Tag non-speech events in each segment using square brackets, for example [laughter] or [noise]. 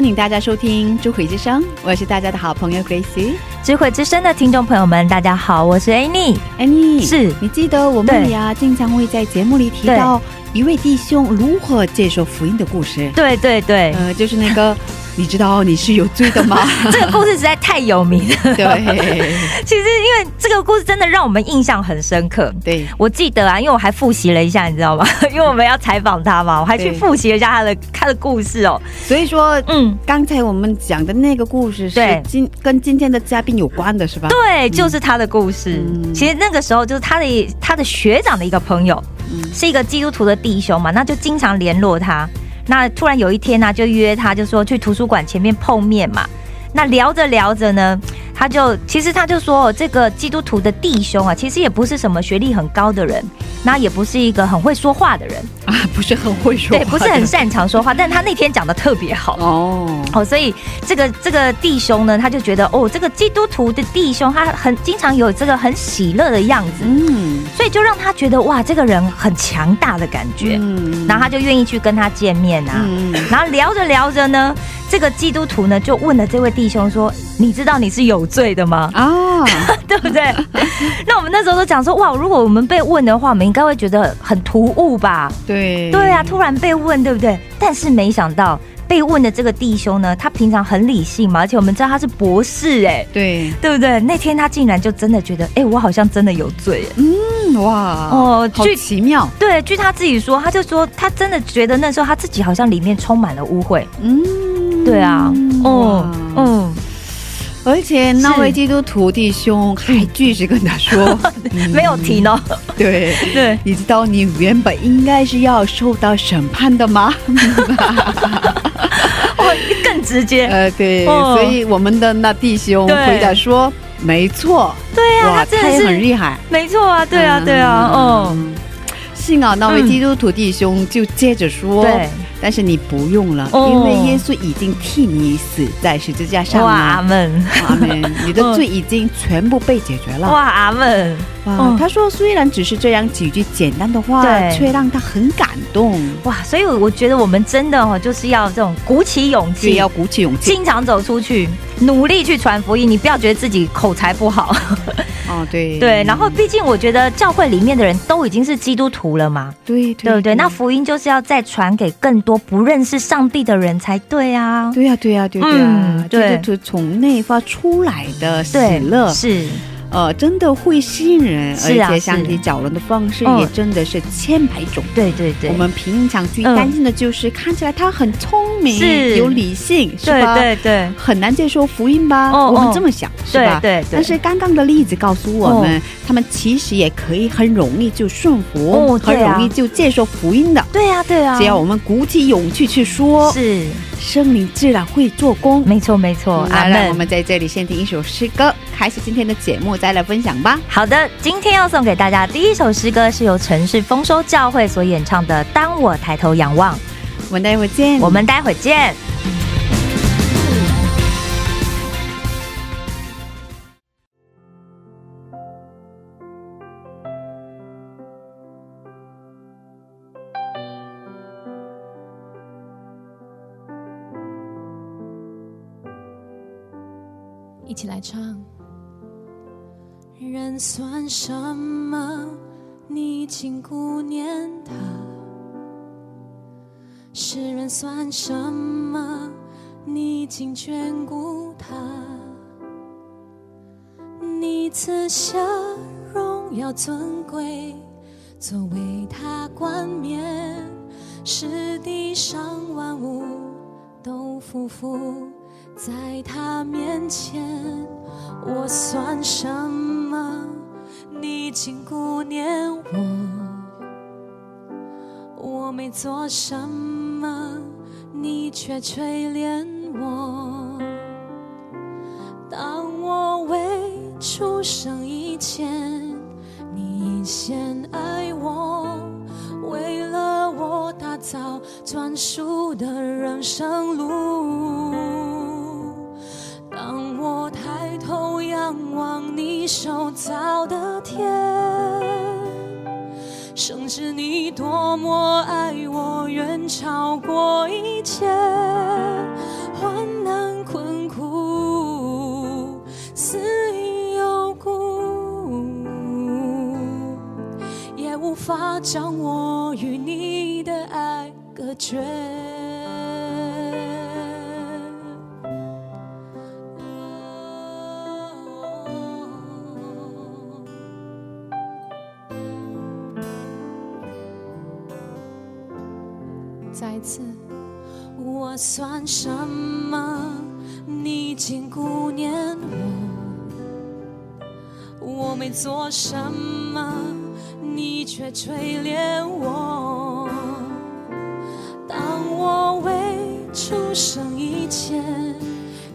欢迎大家收听《智慧之声》，我是大家的好朋友 Grace。智慧之声的听众朋友们，大家好，我是 Annie。Annie，是你记得我们呀，经常会在节目里提到一位弟兄如何接受福音的故事。对对对，呃，就是那个，[laughs] 你知道你是有罪的吗？[laughs] 这个故事实在太有名了。[laughs] 对其实因为这个故事真的让我们印象很深刻。对，我记得啊，因为我还复习了一下，你知道吗？[laughs] 因为我们要采访他嘛，我还去复习了一下他的他的故事哦。所以说，嗯，刚才我们讲的那个故事是今跟今天的嘉宾有关的，是吧？对，就是他的故事。嗯其实那个时候就是他的他的学长的一个朋友，嗯是一个基督徒的弟兄嘛，那就经常联络他。那突然有一天呢、就约他，就说去图书馆前面碰面嘛。那聊着聊着呢，他就其实他就说，这个基督徒的弟兄啊，其实也不是什么学历很高的人，那也不是一个很会说话的人，啊，不是很会说话对，不是很擅长说话，但他那天讲的特别好。哦。哦，所以这个这个弟兄呢，他就觉得哦，这个基督徒的弟兄，他很经常有这个很喜乐的样子，嗯。所以就让他觉得哇，这个人很强大的感觉，嗯。然后他就愿意去跟他见面啊。嗯。然后聊着聊着呢，这个基督徒呢就问了这位弟兄说：“你知道你是有罪的吗？啊，[laughs] 对不对？”那我们那时候都讲说：“哇，如果我们被问的话，我们应该会觉得很突兀吧？”对对啊，突然被问，对不对？但是没想到被问的这个弟兄呢，他平常很理性嘛，而且我们知道他是博士，哎，对，对不对？那天他竟然就真的觉得，哎，我好像真的有罪。哎嗯哇，哦据奇妙，对，据他自己说，他就说他真的觉得那时候他自己好像里面充满了污秽。嗯，对啊，嗯，嗯，而且那位基督徒弟兄还继续跟他说，嗯 [laughs] 没有提呢。对。[laughs] 对，你知道你原本应该是要受到审判的吗？[laughs] 哦，更直接。呃，对，哦所以我们的那弟兄回答说，没错，对啊，他真的他也很厉害。没错啊，对啊，对啊，哦，嗯。幸好那位嗯基督徒弟兄就接着说，对，但是你不用了，哦因为耶稣已经替你死在十字架上哇，阿了。门，阿门！[laughs] 你的罪已经全部被解决了。哇，阿门，哇嗯他说虽然只是这样几句简单的话，对却让他很感动。哇，所以我觉得我们真的哦，就是要这种鼓起勇气，所以要鼓起勇气。经常走出去，努力去传福音。你不要觉得自己口才不好，哦，对 [laughs] 对。然后，毕竟我觉得教会里面的人都已经是基督徒了嘛，对对不对？那福音就是要再传给更多不认识上帝的人才对啊。对呀、对呀、对呀、嗯对基督徒从内发出来的喜对，乐，是，呃，真的会吸引人，啊而且上是帝找人的方式嗯也真的是千百种。对对对，我们平常最嗯担心的就是看起来他很聪明，是有理性，是吧？对对很难接受福音吧？我们这么想，是吧？对对对，但是刚刚的例子告诉我们，哦他们其实也可以很容易就顺服，很哦对啊容易就接受福音的。对啊对啊，只要我们鼓起勇气去说，是圣灵自然会做工。没错没错，阿来来，我。们在这里先听一首诗歌，开始今天的节目，再来分享吧。好的，今天要送给大家第一首诗歌是由城市丰收教会所演唱的《当我抬头仰望》，我们待会儿见。我们待会儿见。一起来唱。人算什么？你竟顾念他；世人算什么？你竟眷顾他。你赐下荣耀尊贵，作为他冠冕，使地上万物都匍匐在他面前。我算什么？你竟顾念我，我没做什么，你却垂怜我。当我未出生以前，你先爱我，为了我打造专属的人生路。当我抬头仰望你手造的天，深知你多么爱我，远超过一切患难困苦、死因有故，也无法将我与你的爱隔绝。再次，我算什么？你竟顾念我，我没做什么，你却垂怜我。当我未出生以前，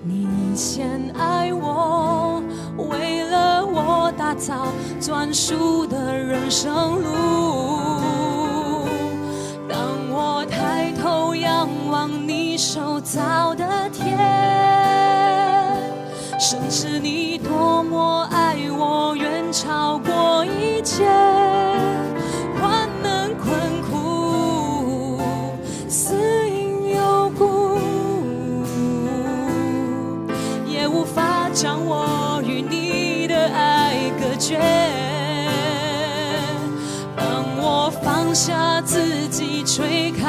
你先爱我，为了我打造专属的人生路。你手造的天，深知你多么爱我，远超过一切万难困苦、死因有故，也无法将我与你的爱隔绝。当我放下自己，吹开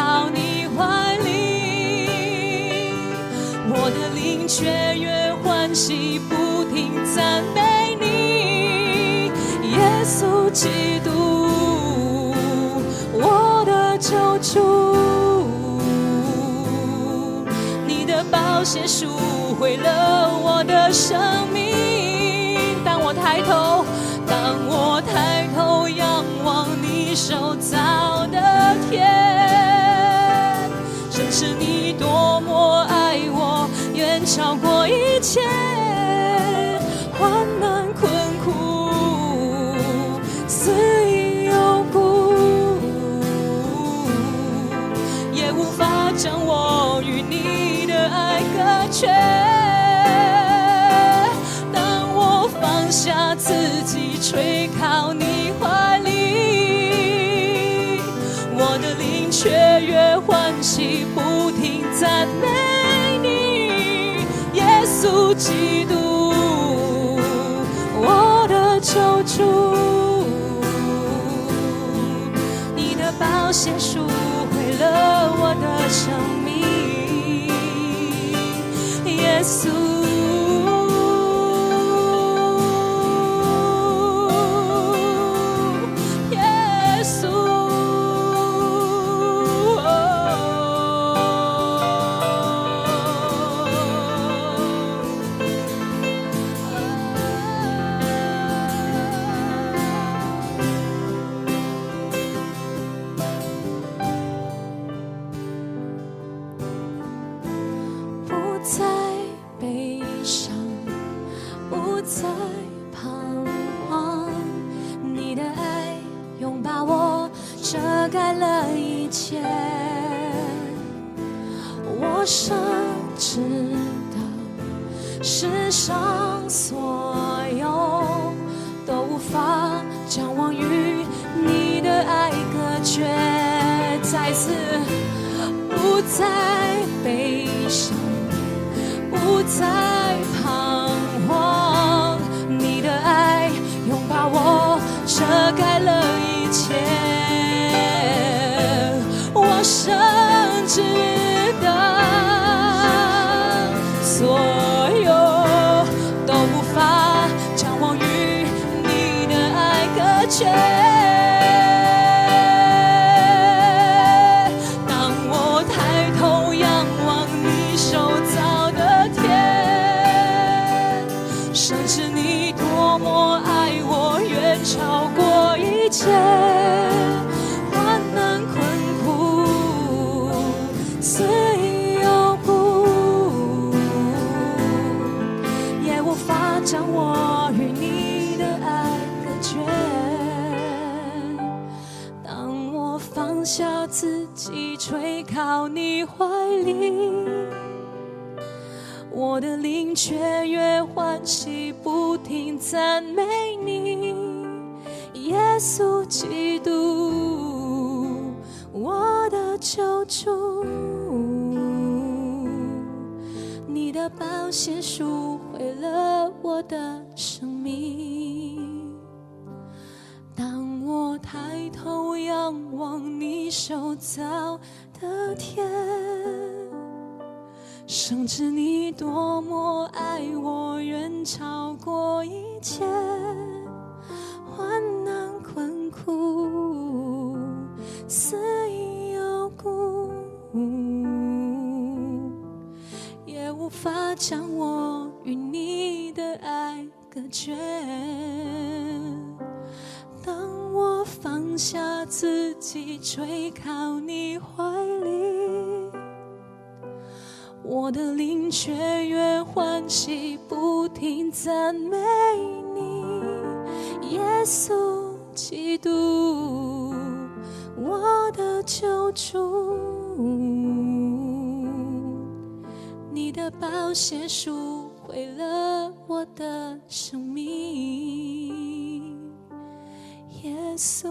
越欢喜，不停赞美你，耶稣基督，我的救主。你的宝血赎回了我的生命。当我抬头，当我抬头仰望你手造的天，深知你多么爱我，远超过靠你怀里，我的灵却越欢喜，不停赞美你，耶稣基督，我的救主。你的宝血赎回了我的生命。当我抬头仰望你手造的天，深知你多么爱我，远超过一切患难困苦，死亦有故，也无法将我与你的爱隔绝。当我放下自己，垂靠你怀里，我的灵却越欢喜，不停赞美你，耶稣基督，我的救主。你的宝血赎回了我的生命。耶稣，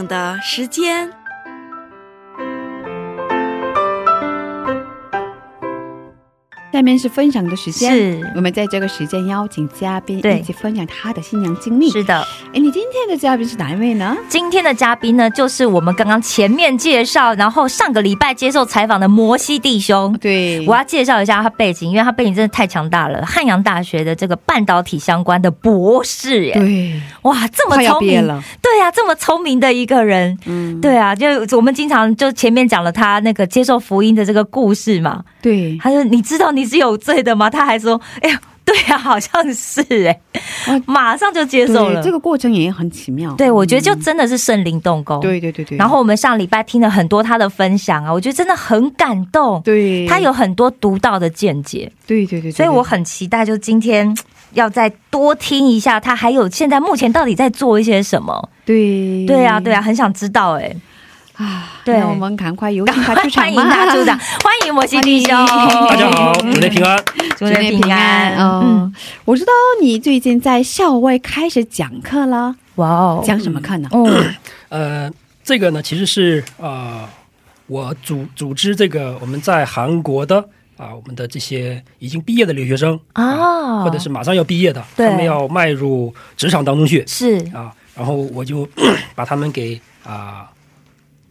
的时间。下面是分享的时间，是。我们在这个时间邀请嘉宾一起分享他的新娘经历。是的，哎，你今天的嘉宾是哪一位呢？今天的嘉宾呢，就是我们刚刚前面介绍，然后上个礼拜接受采访的摩西弟兄。对，我要介绍一下他背景，因为他背景真的太强大了，汉阳大学的这个半导体相关的博士，哎，对，哇，这么聪明，了，对啊，这么聪明的一个人，嗯，对啊，就我们经常就前面讲了他那个接受福音的这个故事嘛，对，他说你知道你是有罪的吗？他还说，哎呀，对啊，好像是哎、哦马上就接受了。对，这个过程也很奇妙。对我觉得就嗯真的是圣灵动工。对对对对，然后我们上礼拜听了很多他的分享啊，我觉得真的很感动。对他有很多独到的见解，对对对，对所以我很期待，就今天要再多听一下他还有现在目前到底在做一些什么。对对啊，对啊，很想知道哎、啊，对。那我们赶快有请他快欢迎出场吧。他出场，欢迎摩西弟兄，大家好，主内平安。祝你平安。嗯。嗯，，我知道你最近在校外开始讲课了，哇哦，讲什么课呢？哦，呃，这个呢其实是啊、呃我组组织这个我们在韩国的啊、我们的这些已经毕业的留学生啊，或者是马上要毕业的，他们要迈入职场当中去。是。啊，然后我就 [clears throat] 把他们给啊、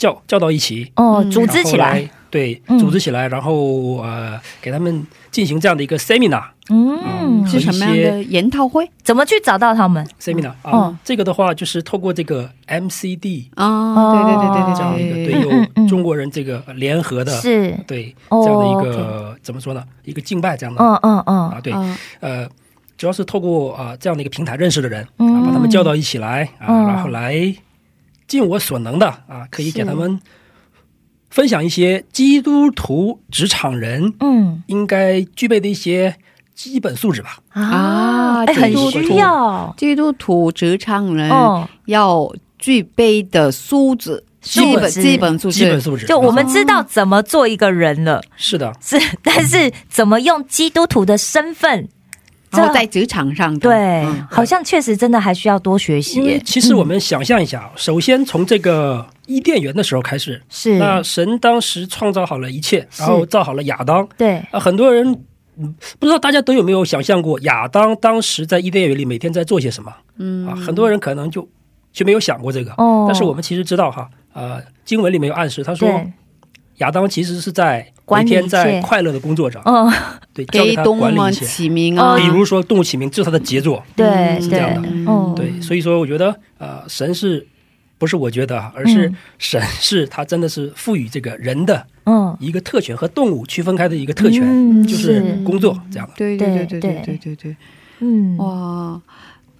教教到一起，哦，嗯组织起来。来对嗯。组织起来，然后呃给他们进行这样的一个 seminar 嗯，是什么样的研讨会？怎么去找到他们？seminar 啊，哦。这个的话就是透过这个 MCD 啊？对对对对对这样一个对有中国人这个联合的是，对哦这样的一个怎么说呢？一个敬拜这样的。嗯嗯嗯。啊，对啊呃，主要是透过啊、这样的一个平台认识的人，嗯。啊，把他们叫到一起来啊，嗯。然后来尽我所能的啊，可以给他们分享一些基督徒职场人嗯。应该具备的一些基本素质吧。啊哎，很需要。基督徒职场人哦，要具备的素质，素基本基本素质，基本素质，就我们知道怎么做一个人了，是的，是，[laughs] 但是怎么用基督徒的身份，这然后在职场上对嗯，好像确实真的还需要多学习因为。其实我们想象一下，首先从这个伊甸园的时候开始，是，那神当时创造好了一切，然后造好了亚当，对，啊，很多人嗯不知道大家都有没有想象过，亚当当时在伊甸园里每天在做些什么？嗯。啊，很多人可能就就没有想过这个。哦。但是我们其实知道哈，呃，经文里面有暗示，他说，亚当其实是在每天在快乐的工作着哦 [laughs] 对给他管理起名啊？比如说动物起名这是他的杰作。对是这样的。对所以说我觉得呃神是不是我觉得啊而是神是他真的是赋予这个人的一个特权和动物区分开的一个特权就是工作这样。对对对对对对对对嗯。哇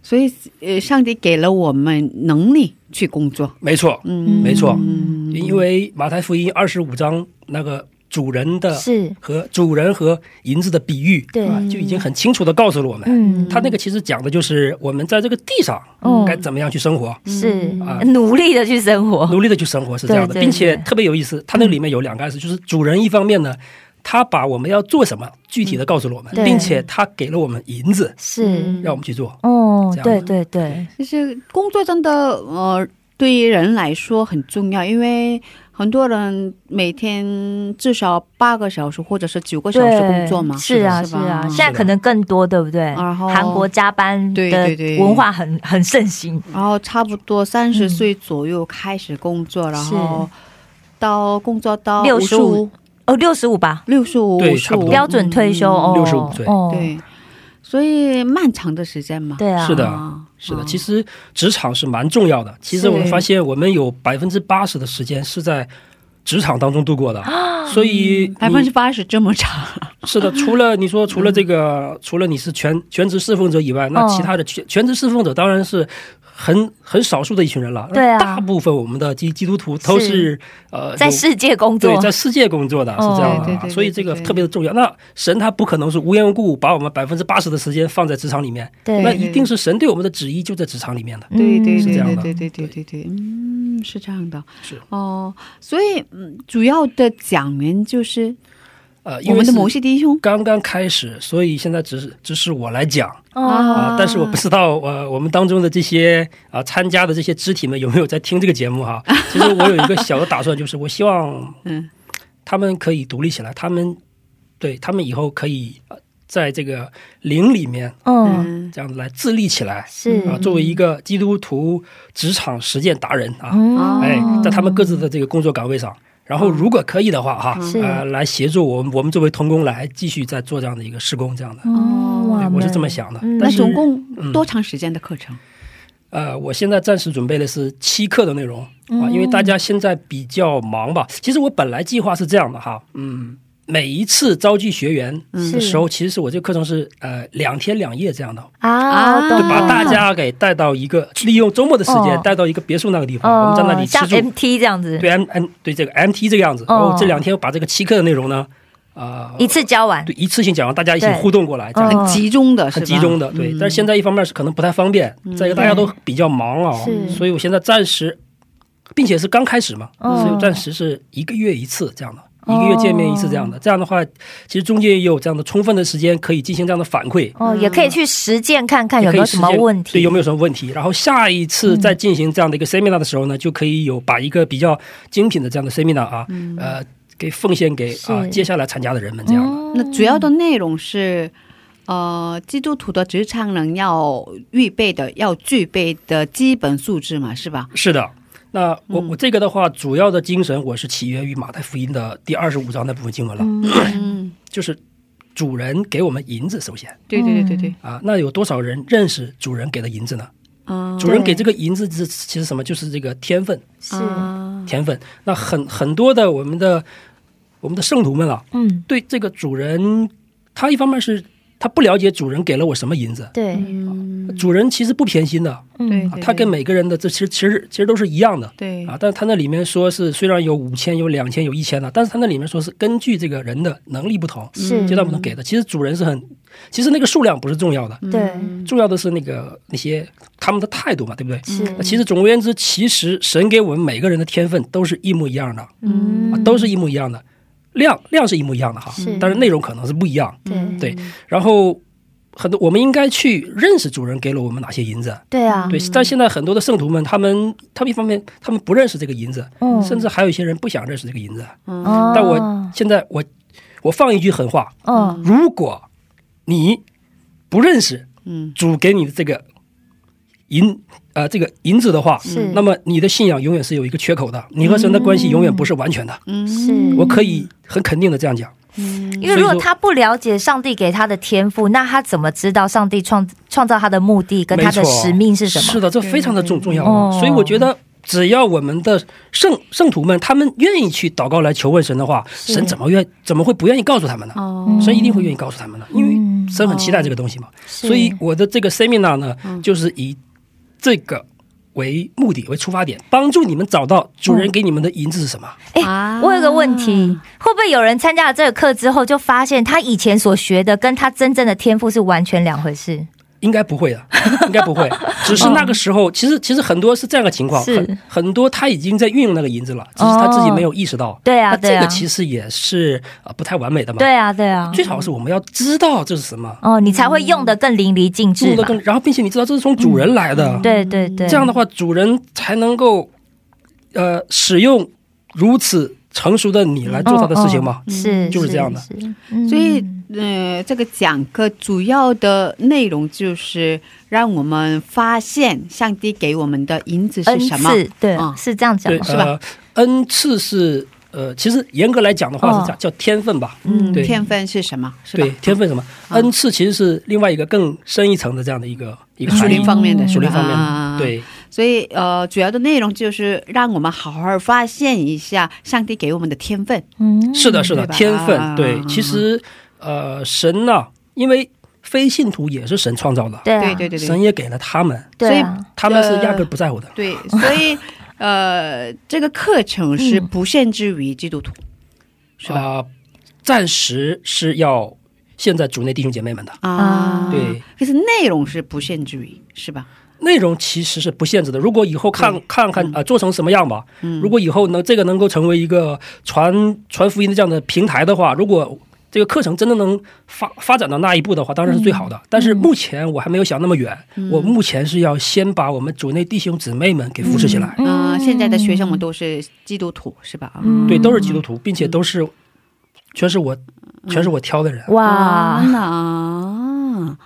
所以呃上帝给了我们能力去工作。没错嗯。没错。因为马太福音二十五章那个主人的是，和主人和银子的比喻，对。啊，就已经很清楚的告诉了我们，嗯，他那个其实讲的就是我们在这个地上嗯该怎么样去生活，是。啊努力的去生活，努力的去生活是这样的，并且特别有意思，他那里面有两个暗示，就是主人一方面呢。他把我们要做什么具体的告诉了我们，并且他给了我们银子，是，让我们去做。哦这，样对对对，就是工作真的呃，对于人来说很重要，因为很多人每天至少八个小时或者是九个小时工作嘛，是啊是吧？啊，现在可能更多，对不对？然后韩国加班对的对对文化很很盛行，然后差不多三十嗯。岁左右开始工作，然后到工作到六十五。哦，六十五吧，六十五、对五十五。差不多。标准退休哦，六十五岁。哦，对，所以漫长的时间嘛，对啊，是的啊是的，啊。其实职场是蛮重要的。其实我们发现，我们有百分之八十的时间是在职场当中度过的，所以百分之八十这么长，[laughs] 是的。除了你说，除了这个，除了你是全全职侍奉者以外，那哦其他的全全职侍奉者当然是很很少数的一群人了。对啊。大部分我们的基基督徒都是呃在世界工作。对，在世界工作的是哦这样的、啊对对对对所以这个特别的重要。那神他不可能是无缘无故把我们百分之八十的时间放在职场里面，对那一定是神对我们的旨意就在职场里面的。对对对是这样的。对对对对。对对，嗯，是这样的，是。哦，所以嗯，主要的讲员就是呃，因为是我们的某些弟兄。刚刚开始，所以现在只是只是我来讲。啊、啊但是我不知道呃我们当中的这些啊、参加的这些肢体们有没有在听这个节目哈。[laughs] 其实我有一个小的打算，就是我希望 [laughs] 嗯。他们可以独立起来，他们对他们以后可以呃在这个灵里面嗯，嗯。这样子来自立起来是。啊，作为一个基督徒职场实践达人啊，嗯哎，在他们各自的这个工作岗位上。然后，如果可以的话，哈，呃，来协助我们，我们作为童工来继续再做这样的一个施工，这样的，哦，哇我是这么想的。嗯那，总共嗯。多长时间的课程？呃，我现在暂时准备的是七课的内容嗯。啊，因为大家现在比较忙吧。其实我本来计划是这样的哈，嗯，每一次招集学员的时候，其实我这个课程是呃两天两夜这样的，啊，就把大家给带到一个利用周末的时间哦。带到一个别墅那个地方，哦我们在那里吃住。MT 这样子，对 M M 对这个 MT 这个样子，哦。然后这两天把这个七课的内容呢，啊、一次教完。对一次性讲完，大家一起互动过来，这样。嗯。很集中的，很集中的，对。嗯。但是现在一方面是可能不太方便，再一个大家都比较忙啊，是。所以我现在暂时，并且是刚开始嘛，嗯所以暂时是一个月一次这样的。一个月见面一次这样的，这样的话，其实中间也有这样的充分的时间可以进行这样的反馈，哦，也可以去实践看看有没有什么问题，对，有没有什么问题？然后下一次再进行这样的一个 seminar 的时候呢，就可以有把一个比较精品的这样的 seminar 啊，呃，给奉献给啊接下来参加的人们这样。的。嗯那主要的内容是，呃，基督徒的职场人要预备的、要具备的基本素质嘛，是吧？是的，那我嗯。我这个的话，主要的精神我是起源于马太福音的第二十五章那部分经文了，嗯，[coughs] 就是主人给我们银子，首先。对对对对对，啊，那有多少人认识主人给的银子呢？啊，主人给这个银子是其实什么？就是这个天分，是，啊。天分。那很很多的我们的我们的圣徒们啊，嗯，对这个主人，他一方面是他不了解主人给了我什么银子，对，嗯，主人其实不偏心的，对嗯，啊他跟每个人的这其实其实其实都是一样的。对。啊，但是他那里面说是虽然有五千、有两千、有一千的，但是他那里面说是根据这个人的能力不同，是。阶段不同给的。其实主人是很，其实那个数量不是重要的，对，重要的是那个那些他们的态度嘛，对不对？是。那，其实总而言之，其实神给我们每个人的天分都是一模一样的，嗯。啊，都是一模一样的，量量是一模一样的哈，但是内容可能是不一样。对，对，然后很多我们应该去认识主人给了我们哪些银子。对啊，对，但现在很多的圣徒们，他们他们一方面他们不认识这个银子，嗯。甚至还有一些人不想认识这个银子。嗯但我现在我我放一句狠话，嗯，如果你不认识嗯。主给你的这个银呃这个银子的话，是那么你的信仰永远是有一个缺口的，你和神的关系永远不是完全的。嗯是我可以很肯定的这样讲。嗯因为如果他不了解上帝给他的天赋，那他怎么知道上帝创创造他的目的跟他的使命是什么？是的，这非常的重重要。所以我觉得，只要我们的圣圣徒们他们愿意去祷告来求问神的话，神怎么愿怎么会不愿意告诉他们呢？哦神一定会愿意告诉他们的，因为嗯神很期待这个东西嘛。是所以我的这个 seminar 呢，嗯就是以这个为目的为出发点，帮助你们找到主人给你们的银子是什么。哎啊我有个问题，会不会有人参加了这个课之后，就发现他以前所学的跟他真正的天赋是完全两回事？应该不会的，[laughs] 应该不会。只是那个时候，其实其实很多是这样的情况，很很多他已经在运用那个银子了，只是他自己没有意识到。对啊，这个，其实也是啊不太完美的嘛。对啊，对啊，最好是我们要知道这是什么，哦，你才会用的更淋漓尽致。用的更，然后并且你知道这是从主人来的，对对对，这样的话主人才能够呃使用如此成熟的你来做他的事情嘛。是就是这样的所以，呃，这个讲课主要的内容就是让我们发现上帝给我们的银子是什么。赐对嗯是这样讲对，吗？呃，恩赐是呃，其实严格来讲的话是叫叫天分吧。嗯，对天分是什么？是吧对，天分什么？嗯恩赐其实是另外一个更深一层的这样的一个一个属灵。方面的，是吧属灵方面啊的，对，所以呃，主要的内容就是让我们好好发现一下上帝给我们的天分。嗯，是的，是的，天啊分。对，其实呃，神呢、因为非信徒也是神创造的，对啊对对对对神也给了他们，对啊，他们是压根不在乎的。对，所以呃，这个课程是嗯不限制于基督徒，是吧？啊、暂时是要现在主内弟兄姐妹们的啊，对，可是内容是不限制于，是吧？内容其实是不限制的。如果以后看看看啊、呃做成什么样吧，嗯。如果以后能这个能够成为一个传传福音的这样的平台的话，如果这个课程真的能发发展到那一步的话，当然是最好的。嗯。但是目前我还没有想那么远，我目前是要先把我们组内弟兄姊妹们给扶持起来。啊、现在的学生们都是基督徒，是吧？嗯。对，都是基督徒，并且都是全是我全是我挑的人。哇，啊，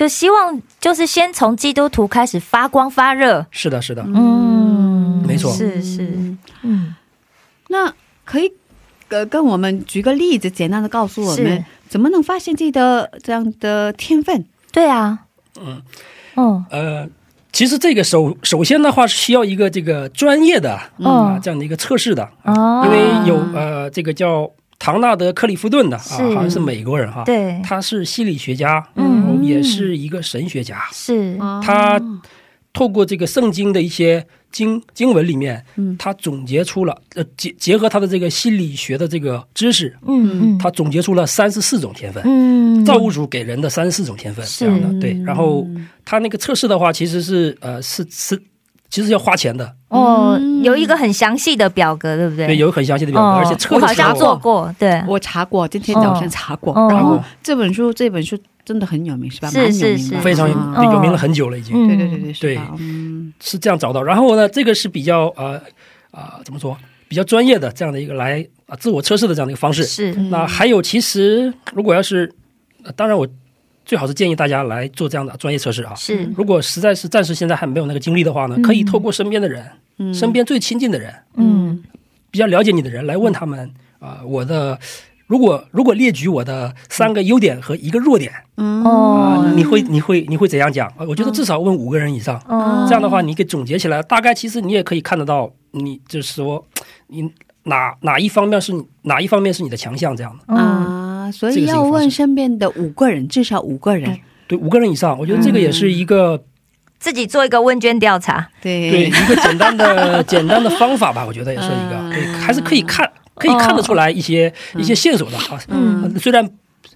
就希望就是先从基督徒开始发光发热，是的，是的，嗯，没错。是是，嗯，那可以呃跟我们举个例子，简单的告诉我们怎么能发现自己的这样的天分？对啊，嗯，哦，呃，其实这个首首先的话是需要一个这个专业的啊、哦这样的一个测试的，哦，因为有呃这个叫唐纳德·克里夫顿的啊，好像是美国人哈，对，他是心理学家，嗯。然后也是一个神学家，是，他透过这个圣经的一些经经文里面，嗯。他总结出了呃结结合他的这个心理学的这个知识，嗯嗯，他总结出了三十四种天分。嗯，造物主给人的三十四种天分，这样的对。然后他那个测试的话，其实是呃是是，其实要花钱的，哦，有一个很详细的表格，对不对？对，有很详细的表格，哦而且测我好像做过，对，我查过，今天早上查过，哦。然后哦这本书这本书真的很有名，是吧？是蛮有名是是。的非常有名了很久了，已经。嗯对对对对，是对吧？嗯。是这样找到。然后呢，这个是比较呃啊怎么说，比较专业的这样的一个来啊自我测试的这样的一个方式。是，那还有，其实如果要是，呃当然我最好是建议大家来做这样的专业测试啊。是。如果实在是暂时现在还没有那个精力的话呢，可以透过身边的人，嗯。身边最亲近的人，嗯。比较了解你的人来问他们啊、我的如果如果列举我的三个优点和一个弱点嗯。你会你会你会怎样讲？啊我觉得至少问五个人以上，哦。这样的话你给总结起来，大概其实你也可以看得到，你就是说你哪哪一方面是你哪一方面是你的强项这样的。嗯啊，所以要问身边的五个人，至少五个人。对，五个人以上，我觉得这个也是一个、自己做一个问卷调查，对。对一个简单的 [laughs] 简单的方法吧，我觉得也是一个，可以，还是可以看可以看得出来一些、一些线索的啊。嗯。虽然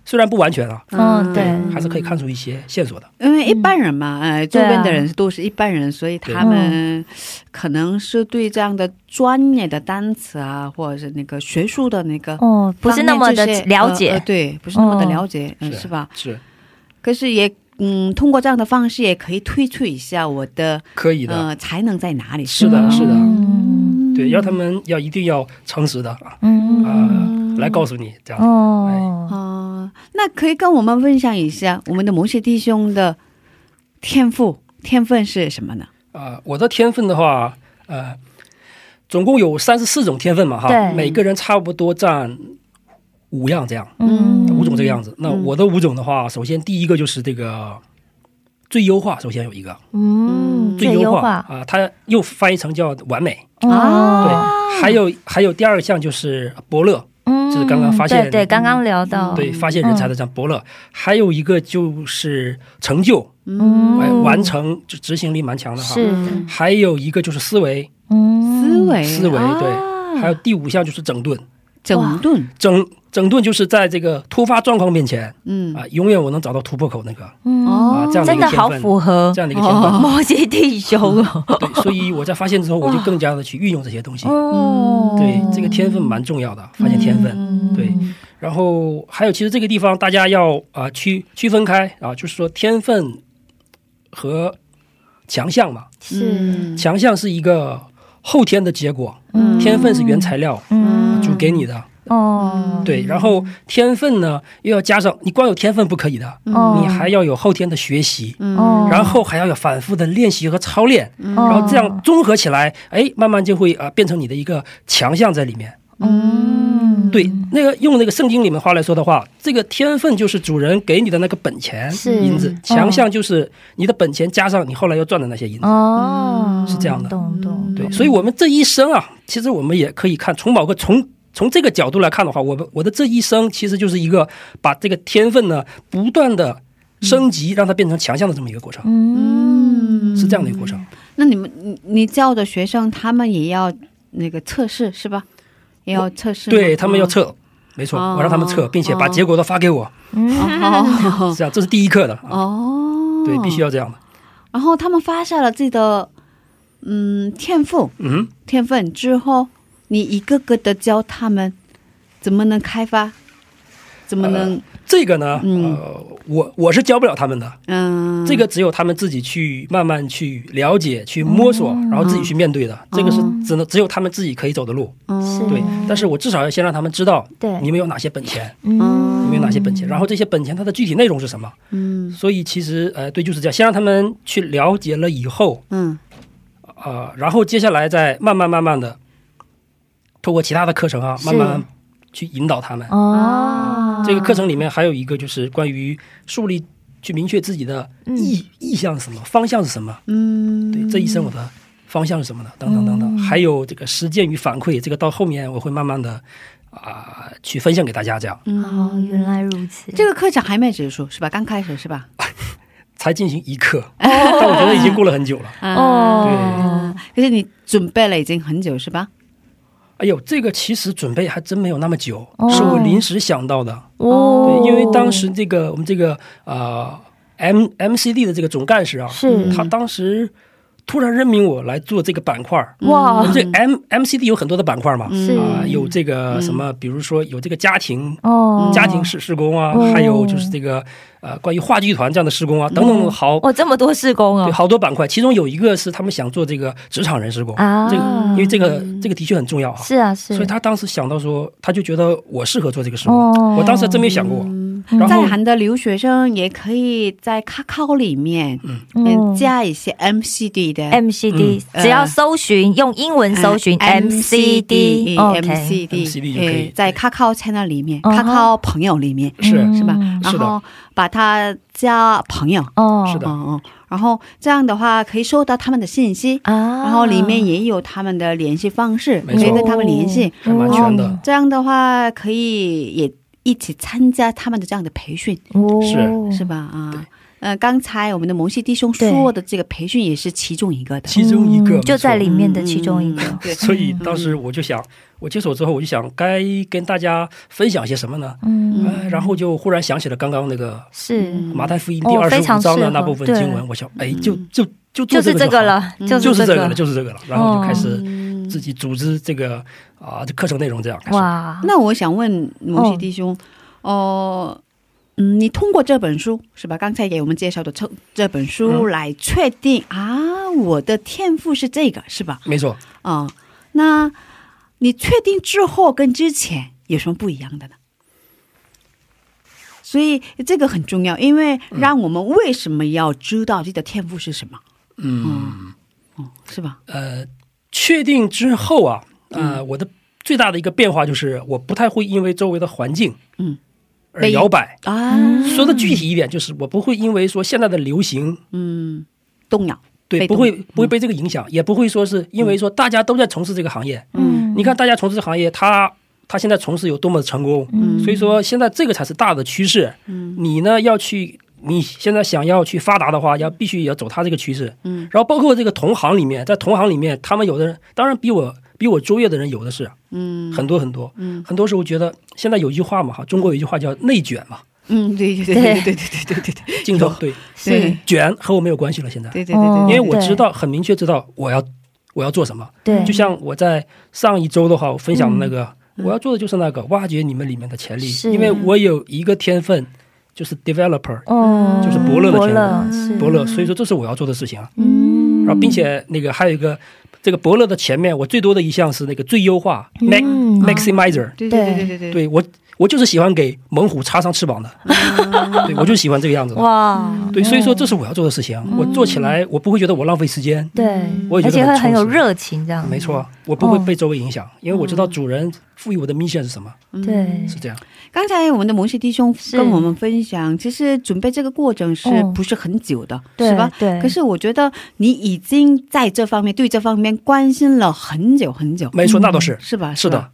虽然不完全啊，嗯对。还是可以看出一些线索的。因为一般人嘛，呃，周边的人都是一般人，所以他们可能是对这样的专业的单词啊，或者是那个学术的那个哦，不是那么的了解。呃呃，对，不是那么的哦。了解，嗯，是是吧？是。可是也，嗯，通过这样的方式也可以推出一下我的可以的，呃才能在哪里。是的，是的，嗯对，要他们要一定要诚实的啊，嗯呃，来告诉你这样。哦，哦，那可以跟我们分享一下我们的某些弟兄的天赋天分是什么呢？啊、我的天分的话，呃，总共有三十四种天分嘛，哈，对每个人差不多占五样这样，嗯五种这个样子。那我的五种的话，首先第一个就是这个最优化，首先有一个。嗯，最优化啊、它又翻译成叫完美。哦，对，还有还有第二项就是伯乐，嗯就是刚刚发现对对，刚刚聊到，对，发现人才的这样伯乐。还有一个就是成就，嗯，哎，完成就执行力蛮强的哈。是，还有一个就是思维，嗯，思维。思维啊。对，还有第五项就是整顿。整顿，整整顿就是在这个突发状况面前嗯。啊，永远我能找到突破口那个。嗯。啊，这样的真的好一个天分，符合这样的一个天分。摩羯弟兄。哦，[laughs] 对，所以我在发现之后，我就更加的去运用这些东西。哦。对，这个天分蛮重要的，发现天分。嗯。对，然后还有，其实这个地方大家要啊区区分开啊，就是说天分和强项嘛。是，强项是一个后天的结果，嗯。天分是原材料嗯。主给你的。哦，对，然后天分呢又要加上，你光有天分不可以的，哦你还要有后天的学习，哦然后还要有反复的练习和操练，然然后这样综合起来，哎，慢慢就会啊、呃变成你的一个强项在里面。嗯，对，那个用那个圣经里面话来说的话，这个天分就是主人给你的那个本钱是。银子，强项就是你的本钱加上你后来要赚的那些银子。哦，是这样的。懂懂，对，所以我们这一生啊，其实我们也可以看从某个从从这个角度来看的话，我们我的这一生其实就是一个把这个天分呢不断的升级，让它变成强项的这么一个过程，嗯，是这样的一个过程。那你们你你教的学生他们也要那个测试是吧？也要测试，对他们要测，没错，哦我让他们测，并且把哦结果都发给我，哦。[laughs] 是这样，这是第一课的，啊。哦，对，必须要这样的。然后他们发下了自己的嗯天赋。嗯，天分之后，你一个个的教他们怎么能开发，怎么能这个呢，嗯。呃，我我是教不了他们的，嗯。这个只有他们自己去慢慢去了解、去摸索，然后自己去面对的。这个是只能只有他们自己可以走的路。嗯。对，但是我至少要先让他们知道，对。你们有哪些本钱，嗯。你们有哪些本钱，然后这些本钱它的具体内容是什么。嗯。所以其实呃，对，就是这样，先让他们去了解了以后，嗯。呃，然后接下来再慢慢慢慢的，通过其他的课程啊，慢慢去引导他们。哦，这个课程里面还有一个就是关于树立、去明确自己的意、意向是什么，方向是什么。嗯，对，这一生我的方向是什么呢？等等等等，还有这个实践与反馈，这个到后面我会慢慢的啊、去分享给大家，这样哦，原来如此，这个课程还没结束是吧？刚开始是吧？[laughs] 才进行一课，但我觉得已经过了很久了。哦，对可是你准备了已经很久是吧？哎呦，这个其实准备还真没有那么久，哦。是我临时想到的。哦。对，因为当时这个我们这个呃 M MCD 的这个总干事啊，是。他当时突然任命我来做这个板块儿。哇。我们这 M MCD 有很多的板块嘛，是啊、有这个什么，比如说有这个家庭哦，家庭施施工啊，哦。还有就是这个呃关于话剧团这样的施工啊，等等等，好。哦，这么多施工对哦，好多板块，其中有一个是他们想做这个职场人施工，啊。这个因为这个这个的确很重要啊，是啊是，所以他当时想到说，他就觉得我适合做这个施工，哦。我当时还真没想过，嗯在韩的留学生也可以在 Kakao 里面嗯。嗯加一些 MCD 的。MCD，、嗯。只要搜寻、用英文搜寻呃 MCD，MCD OK，MCD 就可以。呃在 Kakao channel 里面，Kakao 朋友里面是嗯是吧？是的。然后把它加朋友，哦，是的。嗯嗯，然后这样的话可以收到他们的信息，啊，然后里面也有他们的联系方式，可以跟他们联系。还蛮全的。哦这样的话可以也一起参加他们的这样的培训，哦。是。是吧？啊。呃，刚才我们的蒙西弟兄说的这个培训也是其中一个的，其中一个嗯就在里面的其中一个，嗯对，所以当时我就想，我接手之后我就想该跟大家分享些什么呢？嗯，呃，然后就忽然想起了刚刚那个是。马太福音哦第二十五章的那部分经文，我想，哎，就就就做就是这这个了，就是是这个了，就是这个了，然后就开始嗯自己组织这个啊这课程内容，这样。哇，那我想问蒙西弟兄，哦、嗯，你通过这本书是吧？刚才给我们介绍的这这本书嗯来确定、啊，我的天赋是这个是吧？没错，啊、那你确定之后跟之前有什么不一样的呢？所以这个很重要，因为让我们为什么要知道自己的天赋是什么，嗯，是吧？呃，确定之后啊，呃，嗯我的最大的一个变化就是，我不太会因为周围的环境，嗯，而摇摆。啊，说的具体一点，就是我不会因为说现在的流行，嗯，动摇，对，不会不会被这个影响，也不会说是因为说大家都在从事这个行业，嗯，你看大家从事这个行业，他他现在从事有多么的成功，嗯。所以说现在这个才是大的趋势。嗯。你呢要去，你现在想要去发达的话，要必须也要走他这个趋势。嗯，然后包括这个同行里面，在同行里面，他们有的人当然比我比我卓越的人有的是，嗯很多很多。嗯很多时候觉得现在有一句话嘛，哈，中国有一句话叫内卷嘛，嗯，对对对对对对对对对对镜头对是，卷和我没有关系了，现在，对对对对，因为我知道很明确知道我要我要做什么。对，就像我在上一周的话，我分享的那个，我要做的就是那个挖掘你们里面的潜力，因为我有一个天分，就是 developer 哦，就是伯乐的伯天乐是。伯乐，所以说这是我要做的事情啊。嗯，然后并且那个还有一个这个伯乐的前面，我最多的一项是那个最优化 maximizer，对对对对对。对我我就是喜欢给猛虎插上翅膀的，对我就喜欢这个样子。哇，对，所以说这是我要做的事情啊，我做起来我不会觉得我浪费时间。对，我也而且会觉得很有热情这样，没错，我不会哦被周围影响，因为我知道主人赋予我的 mission 是什么，对，是这样。刚才我们的蒙西弟兄跟我们分享，其实准备这个过程是哦。不是很久的，对是吧？对，可是我觉得你已经在这方面对这方面关心了很久很久，没错，那倒是，是吧？是的。吧，，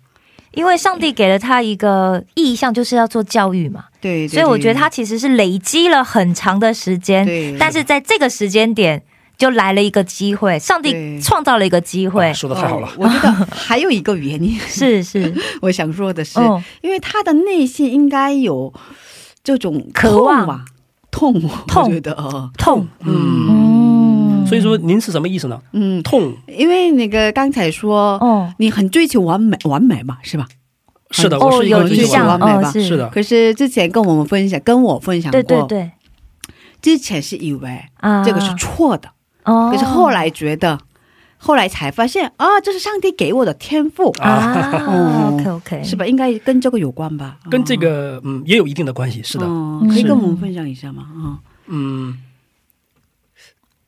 因为上帝给了他一个意向，就是要做教育嘛，对，对所以我觉得他其实是累积了很长的时间，对，但是在这个时间点就来了一个机会，上帝创造了一个机会。啊，说的太好了。哦。我觉得还有一个原因，是是，[laughs] 我想说的是，哦，因为他的内心应该有这种渴望。痛啊，痛，痛我觉得哦，痛，嗯，嗯，所以说您是什么意思呢？嗯，痛因为那个刚才说。哦你很追求完美，完美嘛，是吧？是的，哦，我是一有个追求完美吧哦，是是的，可是之前跟我们分享，跟我分享过，对对对，之前是以为啊，这个是错的，哦，可是后来觉得，后来才发现啊，这是上帝给我的天赋，啊哦，OK OK，是吧？应该跟这个有关吧？跟这个嗯也有一定的关系。是的，哦可以跟我们分享一下吗？啊、嗯，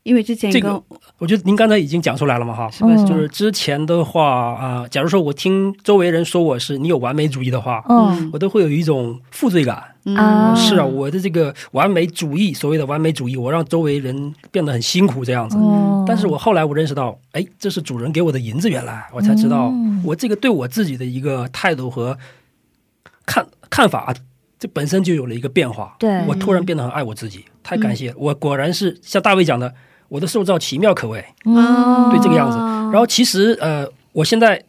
因为之前、这个我觉得您刚才已经讲出来了嘛，哈，是就是之前的话啊、假如说我听周围人说我是你有完美主义的话，嗯。我都会有一种负罪感。嗯。啊。是啊，我的这个完美主义，所谓的完美主义，我让周围人变得很辛苦这样子。哦，但是我后来我认识到，哎，这是主人给我的银子，原来我才知道，嗯。我这个对我自己的一个态度和看看法，这本身就有了一个变化。对。我突然变得很爱我自己，太感谢。了！我果然是像大卫讲的，我的受造奇妙可畏，嗯对这个样子。然后其实呃，我现在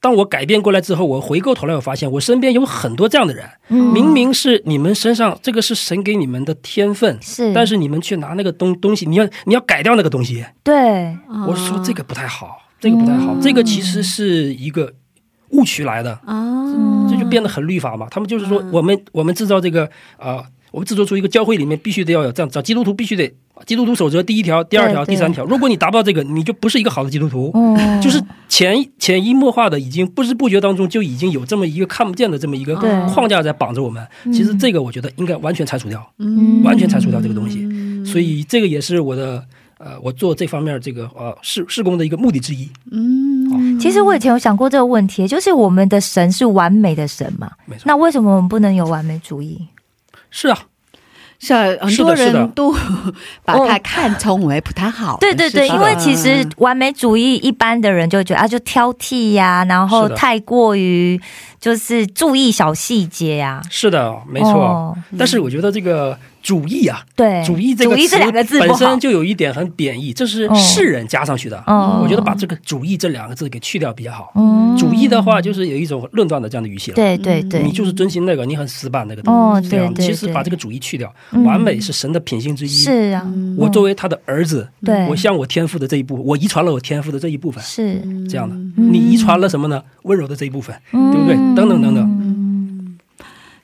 当我改变过来之后，我回过头来，我发现我身边有很多这样的人，嗯明明是你们身上这个是神给你们的天分，是，但是你们却拿那个东东西，你要你要改掉那个东西。对，我说这个不太好，这个不太好，嗯这个其实是一个误区来的，啊，这就变得很律法嘛。他们就是说，我们我们制造这个呃我们制作出一个教会里面必须得要有这样，找基督徒必须得基督徒守则第一条、第二条、第三条。如果你达不到这个，你就不是一个好的基督徒。嗯就是潜潜移默化的，已经不知不觉当中就已经有这么一个看不见的这么一个框架在绑着我们。其实这个我觉得应该完全拆除掉，嗯完全拆除掉这个东西。所以这个也是我的呃，我做这方面这个呃事事工的一个目的之一。嗯，其实我以前有想过这个问题，就是我们的神是完美的神嘛，那为什么我们不能有完美主义？是啊，是啊，很多人都 [laughs] 把它看成为不太好的对对对，因为其实完美主义一般的人就觉得啊，就挑剔呀、然后太过于就是注意小细节呀、是的，没错。哦但是我觉得这个主义啊，对，主义这个词本身，就有一点很贬义，这是哦世人加上去的。哦我觉得把这个“主义”这两个字给去掉比较好。嗯主义的话，就是有一种论断的这样的语气了。对对对，你就是遵循那个，你很死板那个哦东西。这样对对对其实把这个主义去掉，嗯完美是神的品性之一。是啊，我作为他的儿子，对我向我天赋的这一部分，我遗传了我天赋的这一部分，是，这样的。嗯你遗传了什么呢？温柔的这一部分，嗯对不对？等等等等。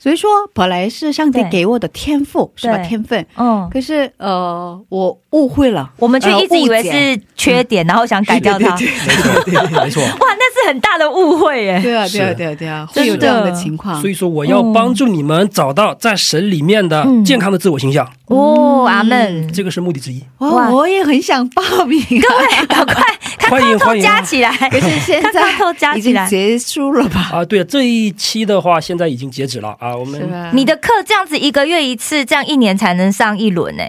所以说本来是上帝给我的天赋是吧？天分，嗯，可是呃，我误会了，我们却一直以为是缺点，然后想改掉它。对对没错，没错。[laughs] 哇，那是很大的误会耶！对啊，对啊，对啊，对啊，真的。会有这样的情况。所以说，我要帮助你们找到在神里面的嗯。健康的自我形象，哦，阿门。这个是目的之一。哇哇，我也很想报名啊，对，赶快 [laughs] 欢迎欢迎加起来，[laughs] 可是现看在头加已经起来。结束了吧？啊，对，这一期的话，现在已经截止了啊。我们？你的课这样子一个月一次，这样一年才能上一轮呢、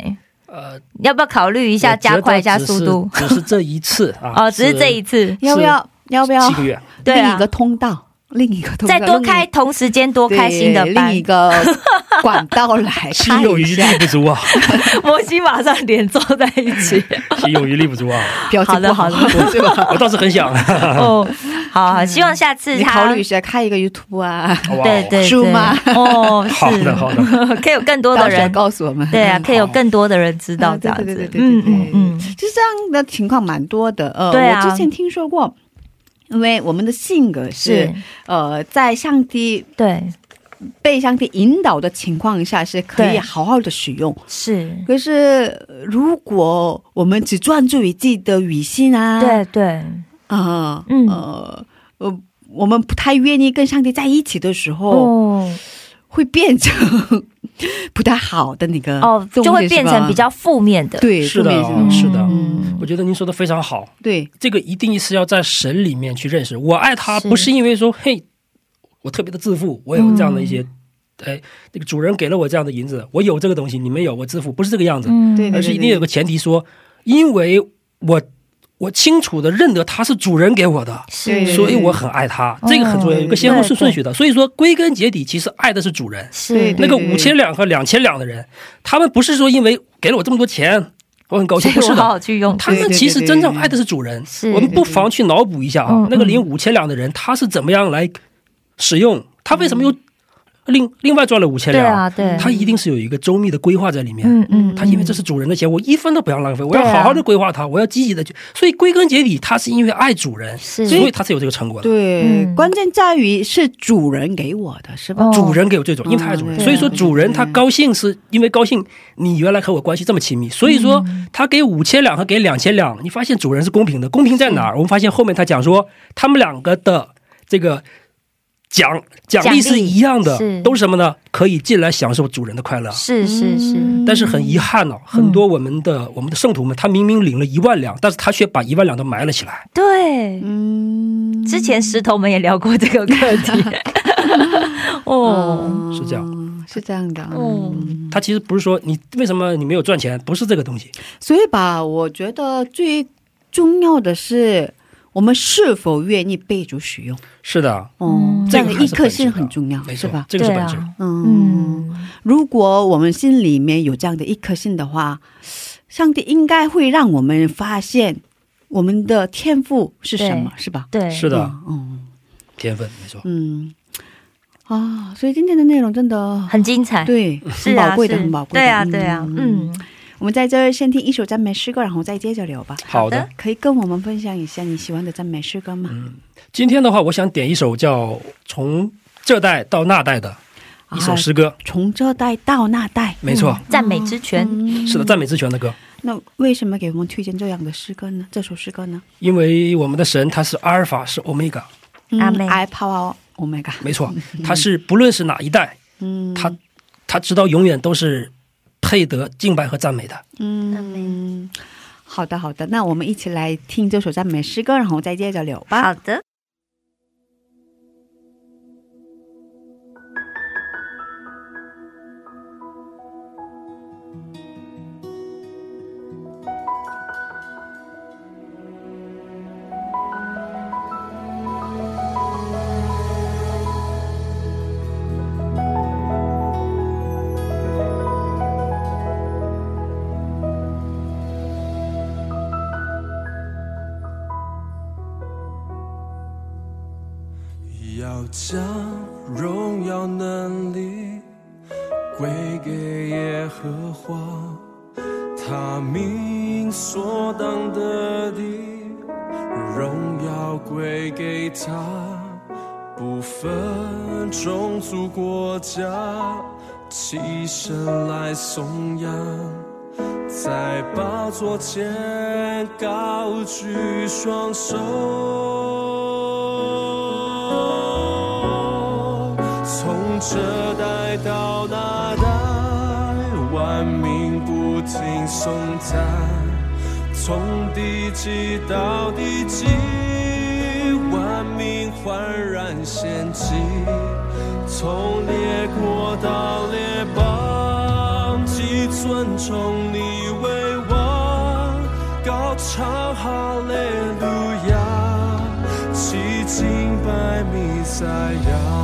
呃，要不要考虑一下加快一下速度？只是这一次啊。哦，只是这一次，要不要要不要七个月？对啊另一个通道，另一个通道，再多开同时间多开新的另一。个管道来 [laughs] 心有余力，不足啊，[laughs] 摩西马上连坐在一起。[laughs] 心有余力不足啊。表情不好的好是吧？我倒是很想，哦，好好，希望下次你他考虑一下开一个 YouTube 啊？对对对吗哦，是好的好的，可以有更多的人告诉我们。对啊，可以有更多的人知道啊这样子对对对。对对嗯对嗯嗯，其实这样的情况蛮多的。呃，对啊我之前听说过，因为我们的性格是是，呃，在上帝对，被上帝引导的情况下是可以好好的使用。是，可是呃如果我们只专注于自己的语性啊，对对，啊，嗯。呃呃，我们不太愿意跟上帝在一起的时候，哦。会变成 [laughs] 不太好的那个哦，就会变成比较负面的。对，是的是的。嗯，我觉得您说的非常好。对，这个一定是要在神里面去认识。我爱他，不是因为说嘿，我特别的自负，我有这样的一些，哎，那个主人给了我这样的银子，我有这个东西，你没有，我自负，不是这个样子，嗯。对而是一定有个前提说，因为我我清楚的认得他是主人给我的。是所以我很爱他，这个很重要，有个先后顺顺序的。所以说，归根结底，其实爱的是主人。是那个五千两和两千两的人，他们不是说因为给了我这么多钱，我很高兴，不是的。好去用。他们其实真正爱的是主人。是我们不妨去脑补一下啊嗯，那个领五千两的人，他是怎么样来使用？他为什么又另另外赚了五千两？对啊，对，他一定是有一个周密的规划在里面。嗯嗯，他因为这是主人的钱，我一分都不要浪费，我要好好的规划它，我要积极的去。所以归根结底，他是因为爱主人，所以他才有这个成果的。对，嗯关键在于是主人给我的，是吧？哦主人给我这种，因为他爱主人，嗯所以说主人他高兴是因为高兴你原来和我关系这么亲密，所以说嗯他给五千两和给两千两，你发现主人是公平的，公平在哪儿？我们发现后面他讲说他们两个的这个奖奖励是一样的，都是什么呢？可以进来享受主人的快乐。是是是，但是很遗憾哦，很多我们的我们的圣徒们，他明明领了一万两，但是他却把一万两都埋了起来。对。嗯，之前石头们也聊过这个课题。[laughs] 哦，嗯是这样，是这样的。哦嗯，他其实不是说你为什么你没有赚钱，不是这个东西。所以吧，我觉得最重要的是我们是否愿意被主使用。是的，哦嗯，这样的这个一颗心很重要，没错吧，？这个是本质。啊，嗯，嗯，如果我们心里面有这样的一颗心的话，上帝应该会让我们发现我们的天赋是什么，是吧？对，是的，嗯天分没错。嗯啊，所以今天的内容真的很精彩。对，是啊，很宝贵的，很宝贵的。对啊，对啊，嗯，我们在这儿先听一首赞美诗歌，然后再接着聊吧。好的的，可以跟我们分享一下你喜欢的赞美诗歌吗？今天的话，我想点一首叫《从这代到那代》的，一首诗歌，从这代到那代，没错，赞美之泉。嗯是的，赞美之泉的歌。那为什么给我们推荐这样的诗歌呢？这首诗歌呢？因为我们的神他是阿尔法，是欧米伽，阿妹 I power omega，没错，[laughs] 他是不论是哪一代，嗯，他他直到永远都是配得敬拜和赞美的。嗯，好的好的，那我们一起来听这首赞美诗歌，然后再接着聊吧。好的，将荣耀能力归给耶和华，他名所当得的荣耀归给他，不分种族国家，起身来颂扬。在宝座前高举双手，这代到那代，万民不停颂赞，从地极到地极，万民焕然献祭，从列国到列邦，既尊崇你为王，高唱哈利路亚，齐敬拜弥赛亚。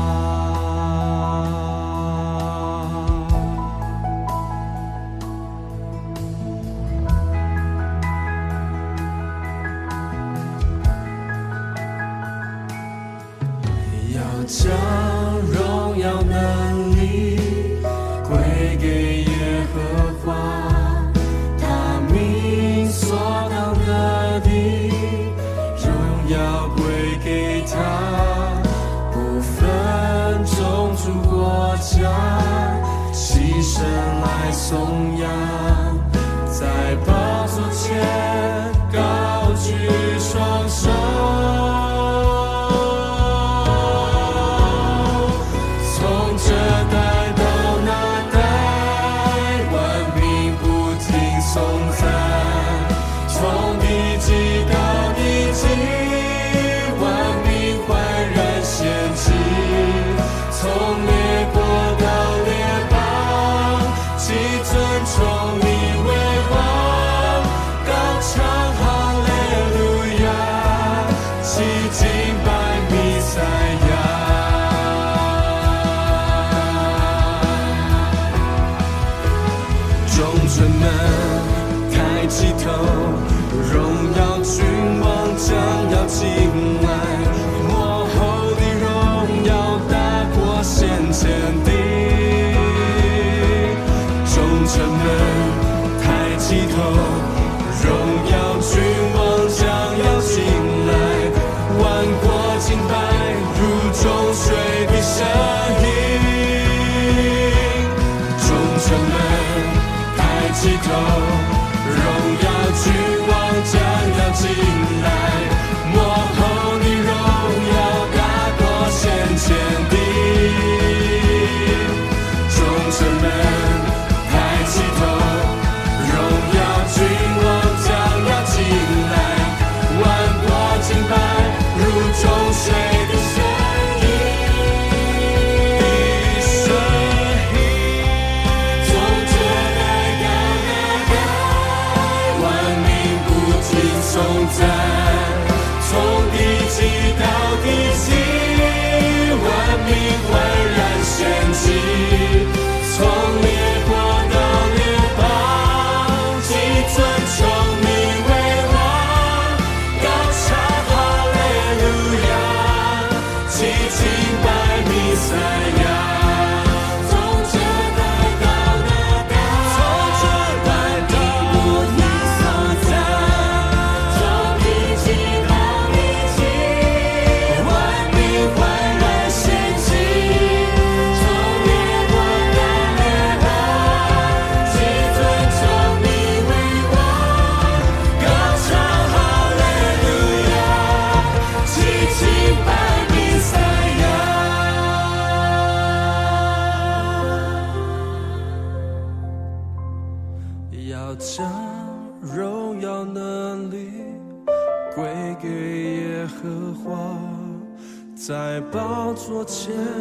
宝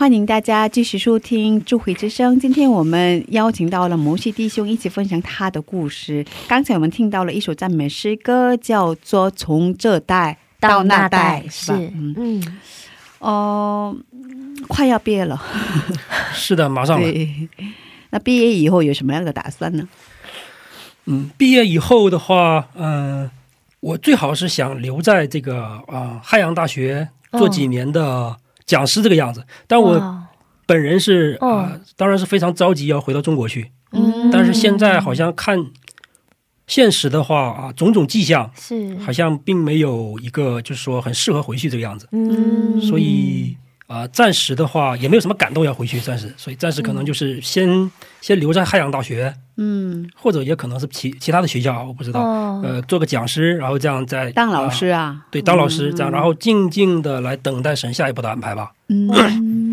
欢迎大家继续收听《智慧之声》。今天我们邀请到了摩西弟兄一起分享他的故事。刚才我们听到了一首赞美诗歌，叫做《从这代到那代》，是吧？嗯，嗯，哦、快要毕业了，是的，马上了。对。那毕业以后有什么样的打算呢？嗯，毕业以后的话，嗯、我最好是想留在这个啊、汉阳大学做几年的讲师这个样子。但我本人是啊、哦当然是非常着急要回到中国去。嗯但是现在好像看现实的话啊，种种迹象是好像并没有一个就是说很适合回去这个样子。嗯，所以啊、暂时的话也没有什么感动要回去，暂时，所以暂时可能就是先、先留在汉阳大学，嗯，或者也可能是其其他的学校，我不知道。哦呃，做个讲师，然后这样再当老师啊啊，对，当老师这样，嗯然后静静的来等待神下一步的安排吧。嗯，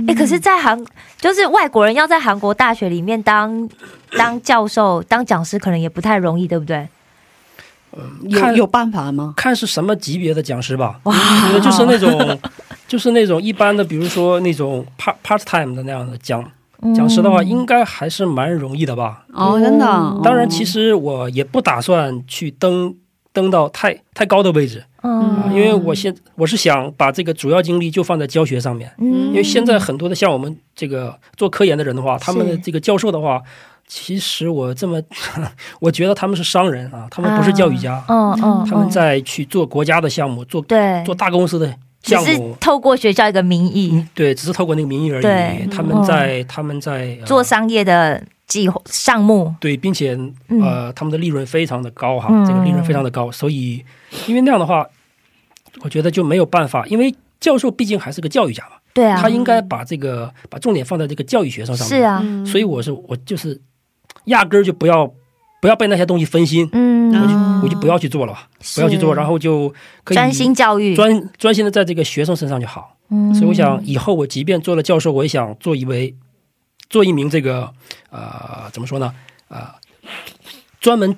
哎、可是，在韩就是外国人要在韩国大学里面当当教授、当讲师，可能也不太容易，对不对？嗯有有办法吗？看是什么级别的讲师吧，哇就是那种，[laughs] 就是那种一般的，比如说那种 part part time 的那样的讲讲师的话，嗯应该还是蛮容易的吧。哦，真的。哦。当然，其实我也不打算去登登到太太高的位置，啊嗯因为我现我是想把这个主要精力就放在教学上面。嗯。因为现在很多的像我们这个做科研的人的话，他们的这个教授的话，其实我这么，[laughs] 我觉得他们是商人啊，他们不是教育家，嗯嗯，他们嗯在去做国家的项目，做对。做大公司的只是，透过学校一个名义。对，只是透过那个名义而已。他们在他们在、呃做商业的计划项目，对，并且嗯。呃，他们的利润非常的高哈，嗯。这个利润非常的高，所以因为那样的话，我觉得就没有办法，因为教授毕竟还是个教育家嘛，对啊，他应该把这个把重点放在这个教育学生上面。是啊，所以我是我就是压根儿就不要不要被那些东西分心，嗯，我就嗯我就不要去做了，不要去做，然后就可以专心教育，专专心的在这个学生身上就好。嗯。所以我想以后我即便做了教授，我也想做一位做一名这个呃怎么说呢呃专门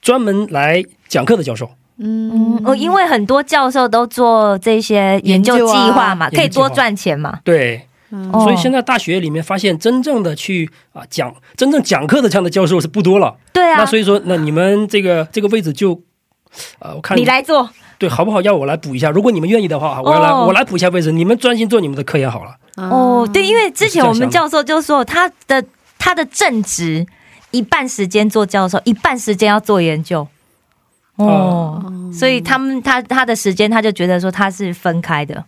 专门来讲课的教授。嗯，哦，因为很多教授都做这些研究计划嘛，啊可以多赚钱嘛。对，哦所以现在大学里面发现真正的去啊讲真正讲课的这样的教授是不多了。对啊那，所以说，那你们这个这个位置就，呃，我看你来做，对好不好？要我来补一下，如果你们愿意的话，我要来、哦我来补一下位置，你们专心做你们的科研好了。哦，对，因为之前我们教授就说他的他的正职一半时间做教授，一半时间要做研究。哦，所以他们他他的时间他就觉得说他是分开的。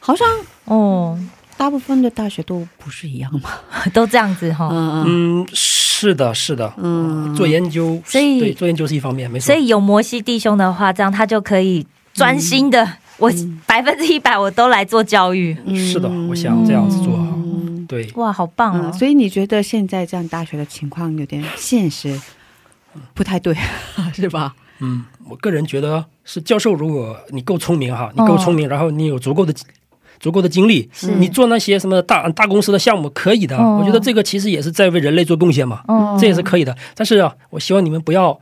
好像哦，大部分的大学都不是一样嘛。[laughs] 都这样子哈。嗯是的，是的，嗯，做研究，所以对做研究是一方面，没错。所以有摩西弟兄的话，这样他就可以专心的，我百分之一百我都来做教育。是的，我想这样子做。嗯对，哇，好棒啊嗯，！所以你觉得现在这样大学的情况有点现实，不太对，[laughs] 是吧？嗯，我个人觉得是教授，如果你够聪明哈，你够聪明，然后你有足够的足够的精力，你做那些什么大大公司的项目可以的。哦我觉得这个其实也是在为人类做贡献嘛，哦这也是可以的。但是啊，我希望你们不要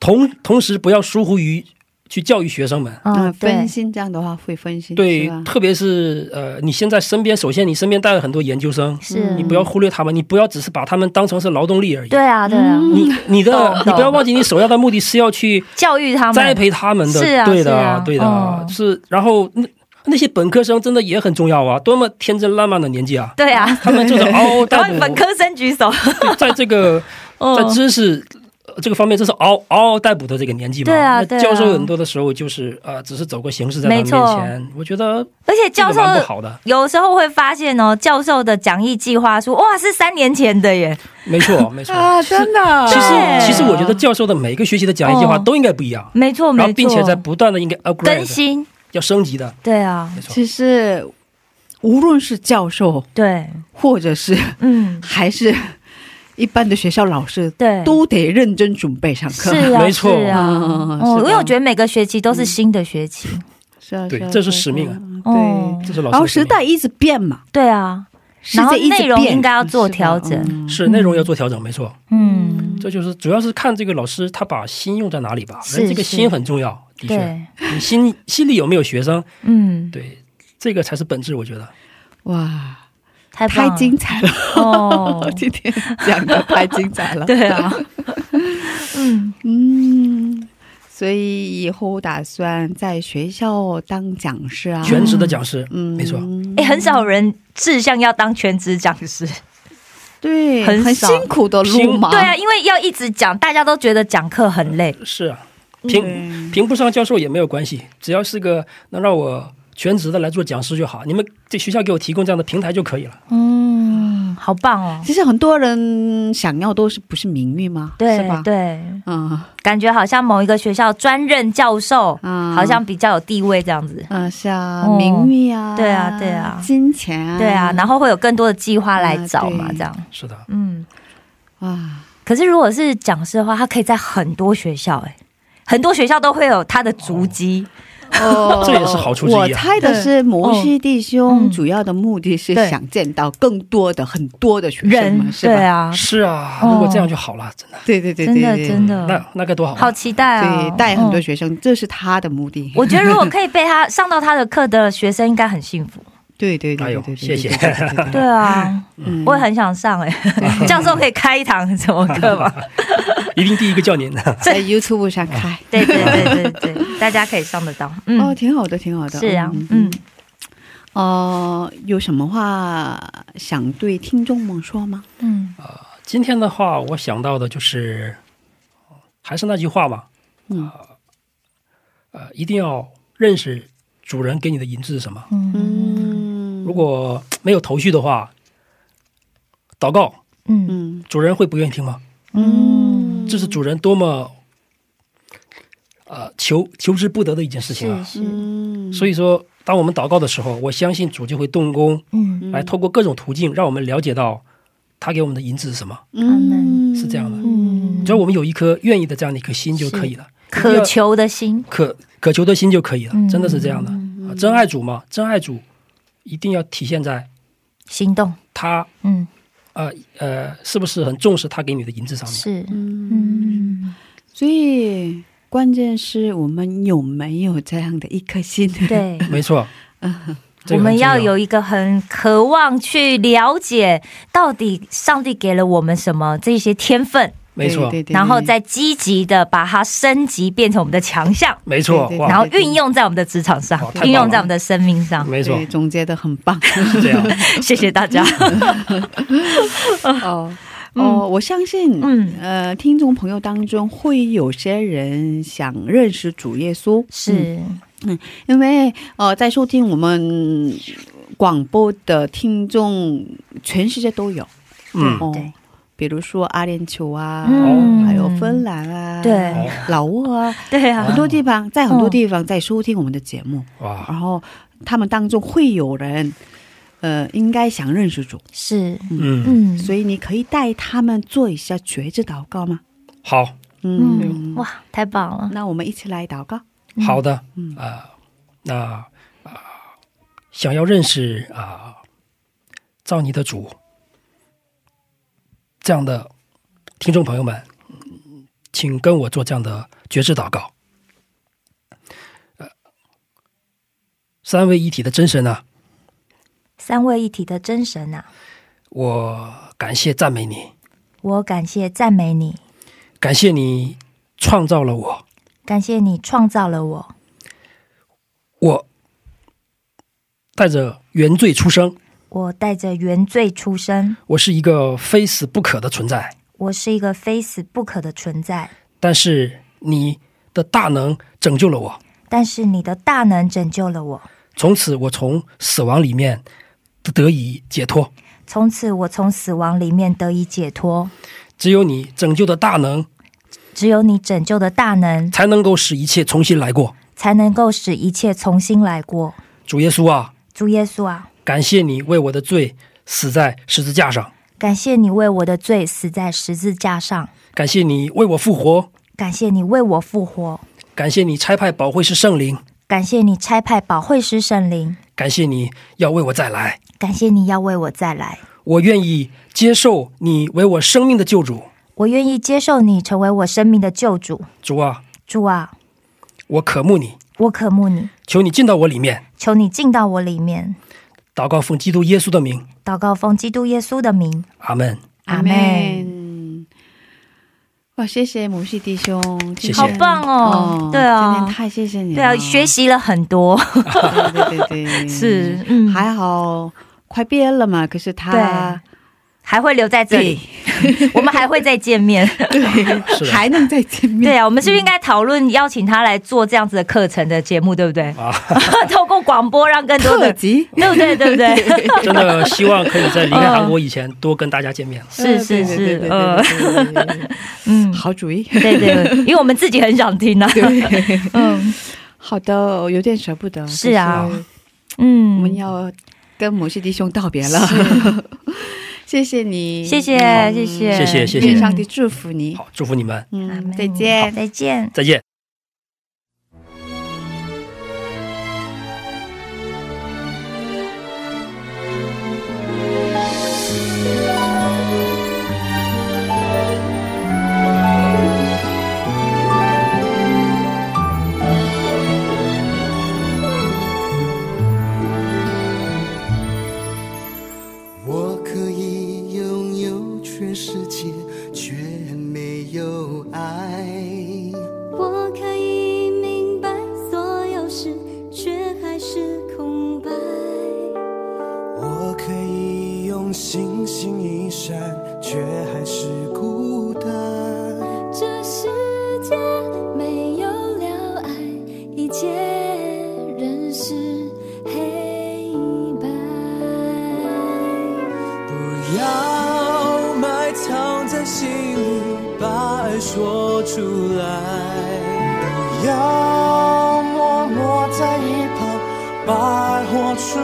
同同时不要疏忽于去教育学生们。嗯，嗯，分，心这样的话会分心，对，特别是呃，你现在身边，首先你身边带了很多研究生，是你不要忽略他们，你不要只是把他们当成是劳动力而已。对啊，对啊，你你的懂你不要忘记，你首要的目的是要去教育他们，栽培他们的，是啊对的，啊对的，哦是。然后那那些本科生真的也很重要啊，多么天真烂漫的年纪啊！对啊，他们就是嗷嗷待哺，本科生举手，[laughs] 在这个在哦知识这个方面，这是嗷嗷嗷待哺的这个年纪嘛。对啊对啊。教授很多的时候就是呃，只是走个形式在他们面前，我觉得而且教授蛮不好的。有时候会发现哦，教授的讲义计划书哇是三年前的耶，没错，[laughs] 没错。啊，真的。其实其实我觉得教授的每个学期的讲义计划哦。都应该不一样，没错没错，然后并且在不断的应该 upgrade 更新，要升级的，对啊，没错。其实无论是教授，对，或者是嗯，还是一般的学校老师，对，都得认真准备上课。是啊，没错。是啊，嗯哦，因为我得觉得每个学期都是新的学期，是啊，啊对这是使命啊。对，这是老师的然后时代一直变嘛，对啊，世然后界一直内容应该要做调整。嗯。是内容要做调整，没错。嗯，这就是主要是看这个老师他把心用在哪里吧。是人这个心很重要，的确，对，你心心里有没有学生，嗯，对，这个才是本质，我觉得。哇，太太精彩了！[laughs] 哦，今天讲的太精彩了。[laughs] 对啊，嗯，[laughs] 嗯，所以以后打算在学校当讲师啊，全职的讲师，嗯，没错。哎，很少人志向要当全职讲师，对，很辛苦的路拼嘛。对啊，因为要一直讲，大家都觉得讲课很累，是啊，对，评评不上教授也没有关系，只要是个能让我全职的来做讲师就好。你们这学校给我提供这样的平台就可以了。嗯，好棒哦，其实很多人想要都是不是名誉吗？对是对吧？，对，嗯。感觉好像某一个学校专任教授，嗯，好像比较有地位这样子。嗯是啊，哦。名誉啊，对啊对啊。金钱啊，对啊，然后会有更多的计划来找嘛，这样。是的，嗯，哇，可是如果是讲师的话，他可以在很多学校、哎，很多学校都会有他的足迹。哦这也是好处之一啊我猜的是摩西弟兄嗯主要的目的是想见到更多的很多的学生嘛，是吧？对啊，是啊，哦如果这样就好了，真的，对对对真的对对，真的那那该多好啊。好期待啊！对，带很多嗯学生，这是他的目的。我觉得如果可以被他 [laughs] 上到他的课的学生，应该很幸福。对对对谢谢。对啊，嗯。我也很想上哎、[laughs] 教授可以开一堂什么课吗？[laughs] 一定第一个叫您。的。[laughs] 在 YouTube 上开，对对对对对，大家可以上得到。哦，嗯，挺好的，挺好的。是啊，嗯嗯，呃，有什么话想对听众们说吗？嗯。今天的话，我想到的就是，还是那句话嘛，嗯。呃，一定要认识主人给你的银子是什么。嗯。嗯如果没有头绪的话，祷告，嗯。嗯主人会不愿意听吗？嗯，这是主人多么呃求求之不得的一件事情啊！是所以说，当我们祷告的时候，我相信主就会动工，嗯。来透过各种途径，让我们了解到他给我们的银子是什么。嗯。是这样的。嗯。只要我们有一颗愿意的这样的一颗心就可以了，渴求的心，渴渴求的心就可以了。嗯，真的是这样的。啊真爱主嘛，真爱主一定要体现在行动，他嗯，呃呃是不是很重视他给你的银子上面。是，嗯，嗯，所以关键是我们有没有这样的一颗心？对。[laughs] 没错，这我们要有一个很渴望去了解，到底上帝给了我们什么这些天分，没错。对对对然后再积极的把它升级，变成我们的强项，没错然后运用在我们的职场上运用在我们的生命上。没错。对，总结的很棒。[laughs] 是这样。[laughs] 谢谢大家。哦 [laughs] 哦，我相信，嗯。呃，听众朋友当中会有些人想认识主耶稣，是。嗯。是，因为呃，在收听我们广播的听众，全世界都有，嗯，哦对，比如说阿联酋啊，嗯。还有芬兰啊，对。哦老挝啊，对啊。很，多地方在很多地方在收听我们的节目，哇，然后他们当中会有人，呃，应该想认识主，是，嗯，嗯，所以你可以带他们做一下觉知祷告吗？好。嗯，嗯，哇，太棒了，那我们一起来祷告。好的。嗯。啊，那啊，想要认识啊，造你的主这样的听众朋友们，嗯请跟我做这样的觉知祷告。呃，三位一体的真神啊，三位一体的真神啊，我感谢赞美你，我感谢赞美你，感谢你创造了我，感谢你创造了我，我带着原罪出生，我带着原罪出生，我是一个非死不可的存在。我是一个非死不可的存在，但是你的大能拯救了我，但是你的大能拯救了我。从此我从死亡里面得以解脱。从此，我从死亡里面得以解脱。只有你拯救的大能，只有你拯救的大能，才能够使一切重新来过。才能够使一切重新来过。主耶稣啊，主耶稣啊，感谢你为我的罪死在十字架上，感谢你为我的罪死在十字架上，感谢你为我复活，感谢你为我复活，感谢你差派保惠师圣灵，感谢你差派保惠师圣灵，感谢你要为我再来。感谢你要为我再来。我愿意接受你为我生命的救主。我愿意接受你成为我生命的救主。主啊，主啊，我渴慕你，我渴慕你，求你进到我里面。求你进到我里面。祷告奉基督耶稣的名，祷告奉基督耶稣的名，阿门。阿门。哇，谢谢母系弟兄，谢谢。好棒哦！对啊。今啊天，太谢谢你了，对啊，学习了很多。对对对对，[laughs] 是，嗯，还好，快毕业了嘛，可是他还会留在这里，[laughs] 我们还会再见面。[laughs] 是的还能再见面，对啊，我们是不是应该讨论邀请他来做这样子的课程的节目，对不对？啊，[laughs] 透过广播让更多的，对不对？对不对？真的希望可以在离开韩国以前多跟大家见面。是是对对是，嗯，好主意。对对，因为我们自己很想听啊。嗯好的，有点舍不得。是啊嗯，我们要跟摩西弟兄道别了。谢谢你，谢谢嗯谢谢谢谢谢谢愿上帝祝福你。好，祝福你们，嗯，好再见。再见。再见。说出来。不要默默在一旁，把爱活出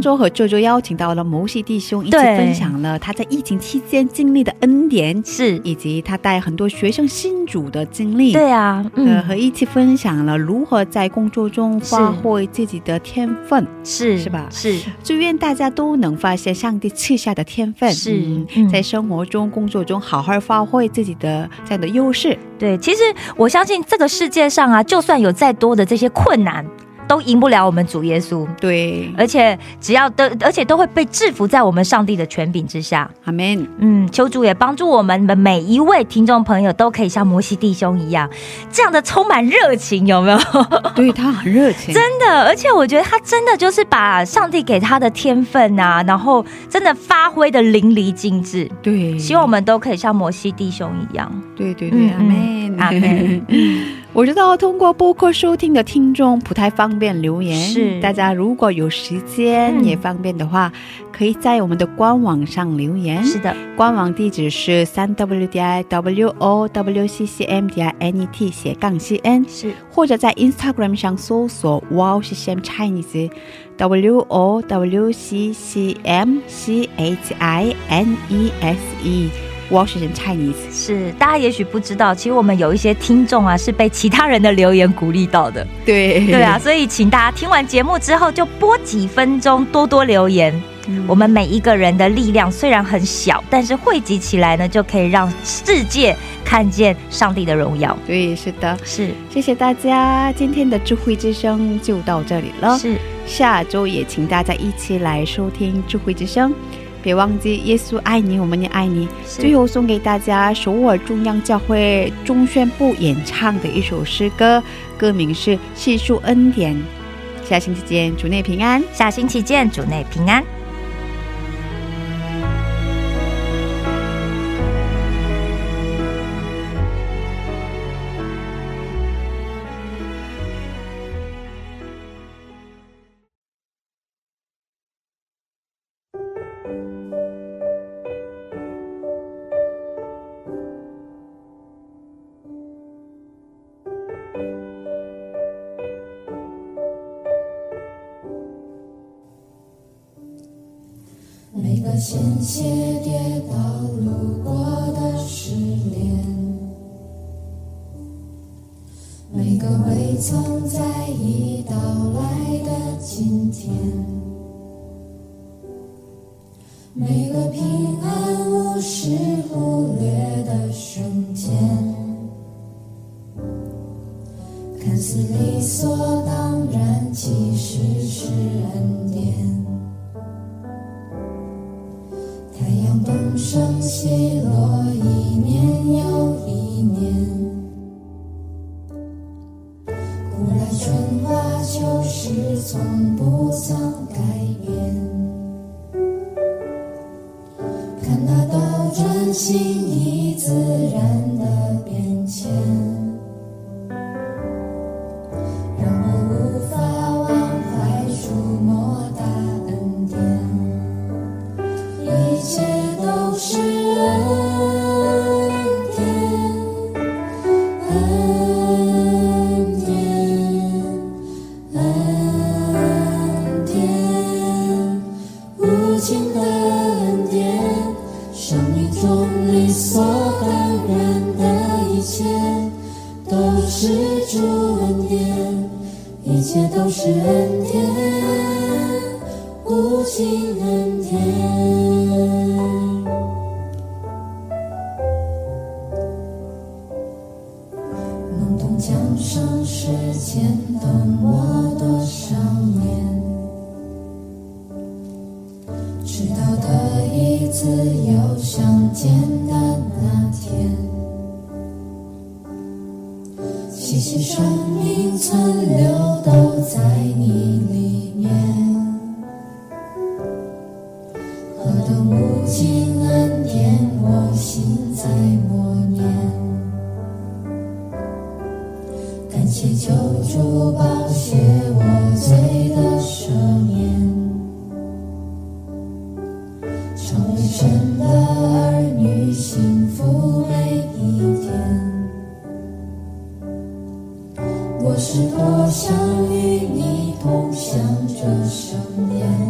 周和舅舅邀请到了摩西弟兄一起分享了他在疫情期间经历的恩典，是，以及他带很多学生信主的经历。对啊，呃，嗯，和一起分享了如何在工作中发挥自己的天分。是是吧是，祝愿大家都能发现上帝赐下的天分，是在生活中、工作中好好发挥自己的这样的优势。对，其实我相信这个世界上啊，就算有再多的这些困难，都赢不了我们主耶稣。对，而且只要都，而且都会被制服在我们上帝的权柄之下。阿门。嗯，求主也帮助我们的每一位听众朋友，都可以像摩西弟兄一样，这样的充满热情，有没有？[laughs] 对他很热情，真的，而且我觉得他真的就是把上帝给他的天分啊，然后真的发挥的淋漓尽致。对，希望我们都可以像摩西弟兄一样。对对对，嗯阿门，阿门。[laughs] 我知道通过播客收听的听众不太方便留言，是。大家如果有时间嗯。也方便的话，可以在我们的官网上留言。是的，官网地址是三 w 点 w o w c c m 点 n e t 斜杠 c n，是。或者在 Instagram 上搜索 wow c m Chinese w o w c c m c h i n e s e wow c m Chinese。是，大家也许不知道，其实我们有一些听众啊，是被其他人的留言鼓励到的。对对啊，，所以请大家听完节目之后，就播几分钟，多多留言。嗯我们每一个人的力量虽然很小，但是汇集起来呢，就可以让世界看见上帝的荣耀。对，是的，是谢谢大家，今天的智慧之声就到这里了。是，下周也请大家一起来收听智慧之声，别忘记耶稣爱你，我们也爱你。最后送给大家首尔中央教会中宣部演唱的一首诗歌，歌名是《细数恩典》。下星期见，主内平安。下星期见，主内平安。每个险些跌倒路过的失恋，每个未曾在意到来的今天，每个平祈求主保血我罪的生免，成为神的儿女，幸福每一天。我是多想与你同享这圣宴。